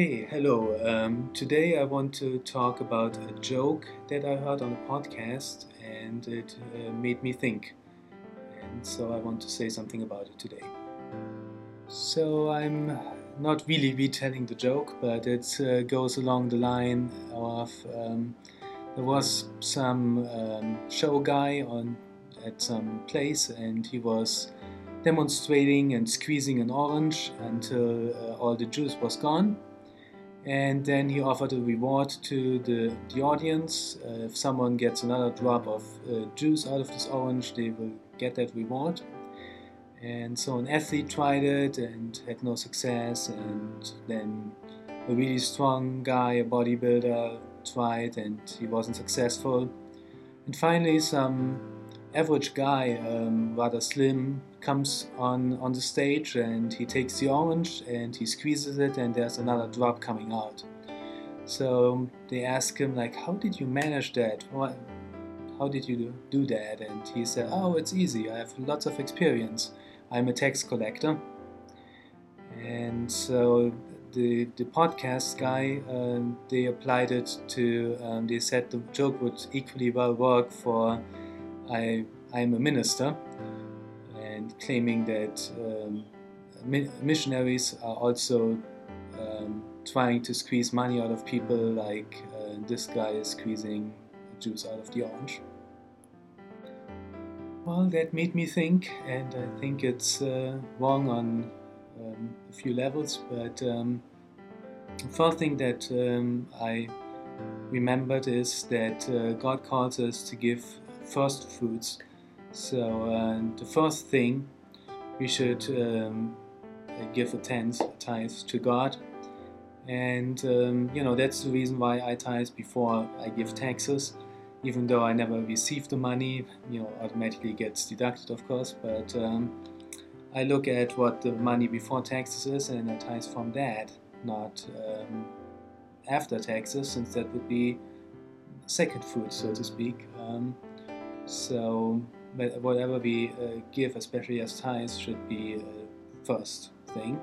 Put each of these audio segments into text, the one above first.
Hey, hello. Um, today I want to talk about a joke that I heard on a podcast and it uh, made me think. And so I want to say something about it today. So I'm not really retelling the joke, but it uh, goes along the line of um, there was some um, show guy on at some place and he was demonstrating and squeezing an orange until uh, all the juice was gone and then he offered a reward to the, the audience. Uh, if someone gets another drop of uh, juice out of this orange, they will get that reward. And so an athlete tried it and had no success, and then a really strong guy, a bodybuilder, tried and he wasn't successful. And finally, some average guy, um, rather slim, comes on on the stage and he takes the orange and he squeezes it and there's another drop coming out. So they ask him like, "How did you manage that? What, how did you do that?" And he said, "Oh, it's easy. I have lots of experience. I'm a tax collector." And so the the podcast guy, um, they applied it to. Um, they said the joke would equally well work for I I'm a minister and claiming that um, missionaries are also um, trying to squeeze money out of people, like uh, this guy is squeezing juice out of the orange. Well, that made me think, and I think it's uh, wrong on um, a few levels. But um, the first thing that um, I remembered is that uh, God calls us to give first foods. so uh, the first thing we should um, give a tenth, tithe to God, and um, you know that's the reason why I tithe before I give taxes. Even though I never receive the money, you know, automatically gets deducted, of course. But um, I look at what the money before taxes is, and I tithe from that, not um, after taxes, since that would be second food, so to speak. Um, so whatever we uh, give, especially as tithes, should be uh, first thing.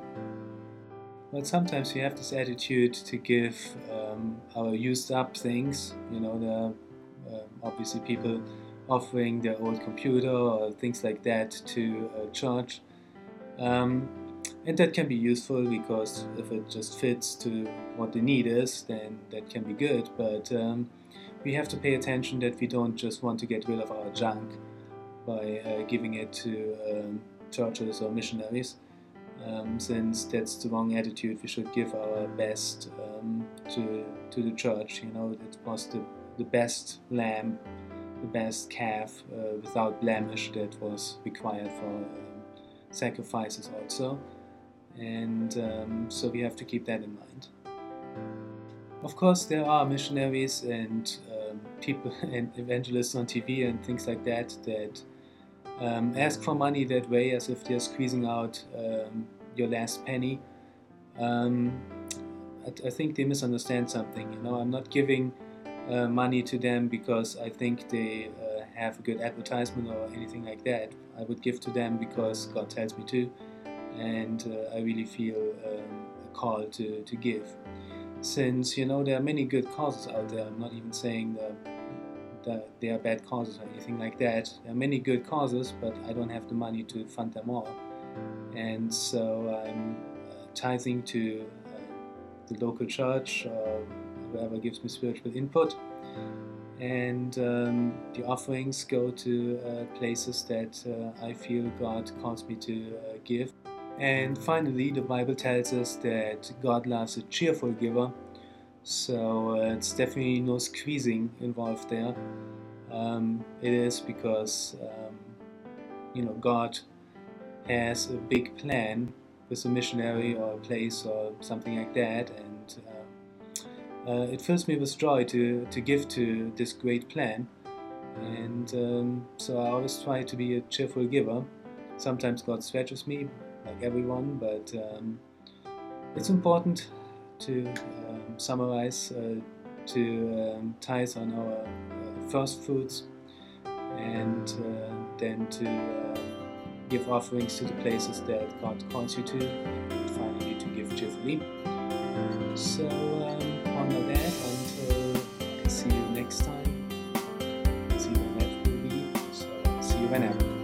But sometimes we have this attitude to give um, our used up things, you know, the uh, obviously people offering their old computer or things like that to a church. Um, and that can be useful because if it just fits to what the need is, then that can be good. But um, we have to pay attention that we don't just want to get rid of our junk by uh, giving it to um, churches or missionaries. Um, since that's the wrong attitude, we should give our best um, to to the church. You know, it was the, the best lamb, the best calf uh, without blemish that was required for um, sacrifices also, and um, so we have to keep that in mind. Of course, there are missionaries and people and evangelists on TV and things like that that um, ask for money that way as if they're squeezing out um, your last penny. Um, I, I, think they misunderstand something. You know, I'm not giving uh, money to them because I think they uh, have a good advertisement or anything like that. I would give to them because God tells me to, and uh, I really feel um, a call to, to give. Since you know there are many good causes out there, I'm not even saying that that they are bad causes or anything like that. There are many good causes, but I don't have the money to fund them all. And so I'm uh, tithing to uh, the local church or whoever gives me spiritual input. And um, the offerings go to uh, places that uh, I feel God calls me to uh, give. And finally, the Bible tells us that God loves a cheerful giver so uh, it's definitely no squeezing involved there. Um, it is because um, you know God has a big plan with a missionary or a place or something like that, and uh, uh, it fills me with joy to to give to this great plan. And um, so I always try to be a cheerful giver. Sometimes God stretches me, like everyone, but um, it's important to um, summarize uh, to um, tithe on our uh, first fruits and uh, then to um, give offerings to the places that God calls you to, and finally to give cheerfully. So um, that until I see you next time. See when that will be. So see you whenever.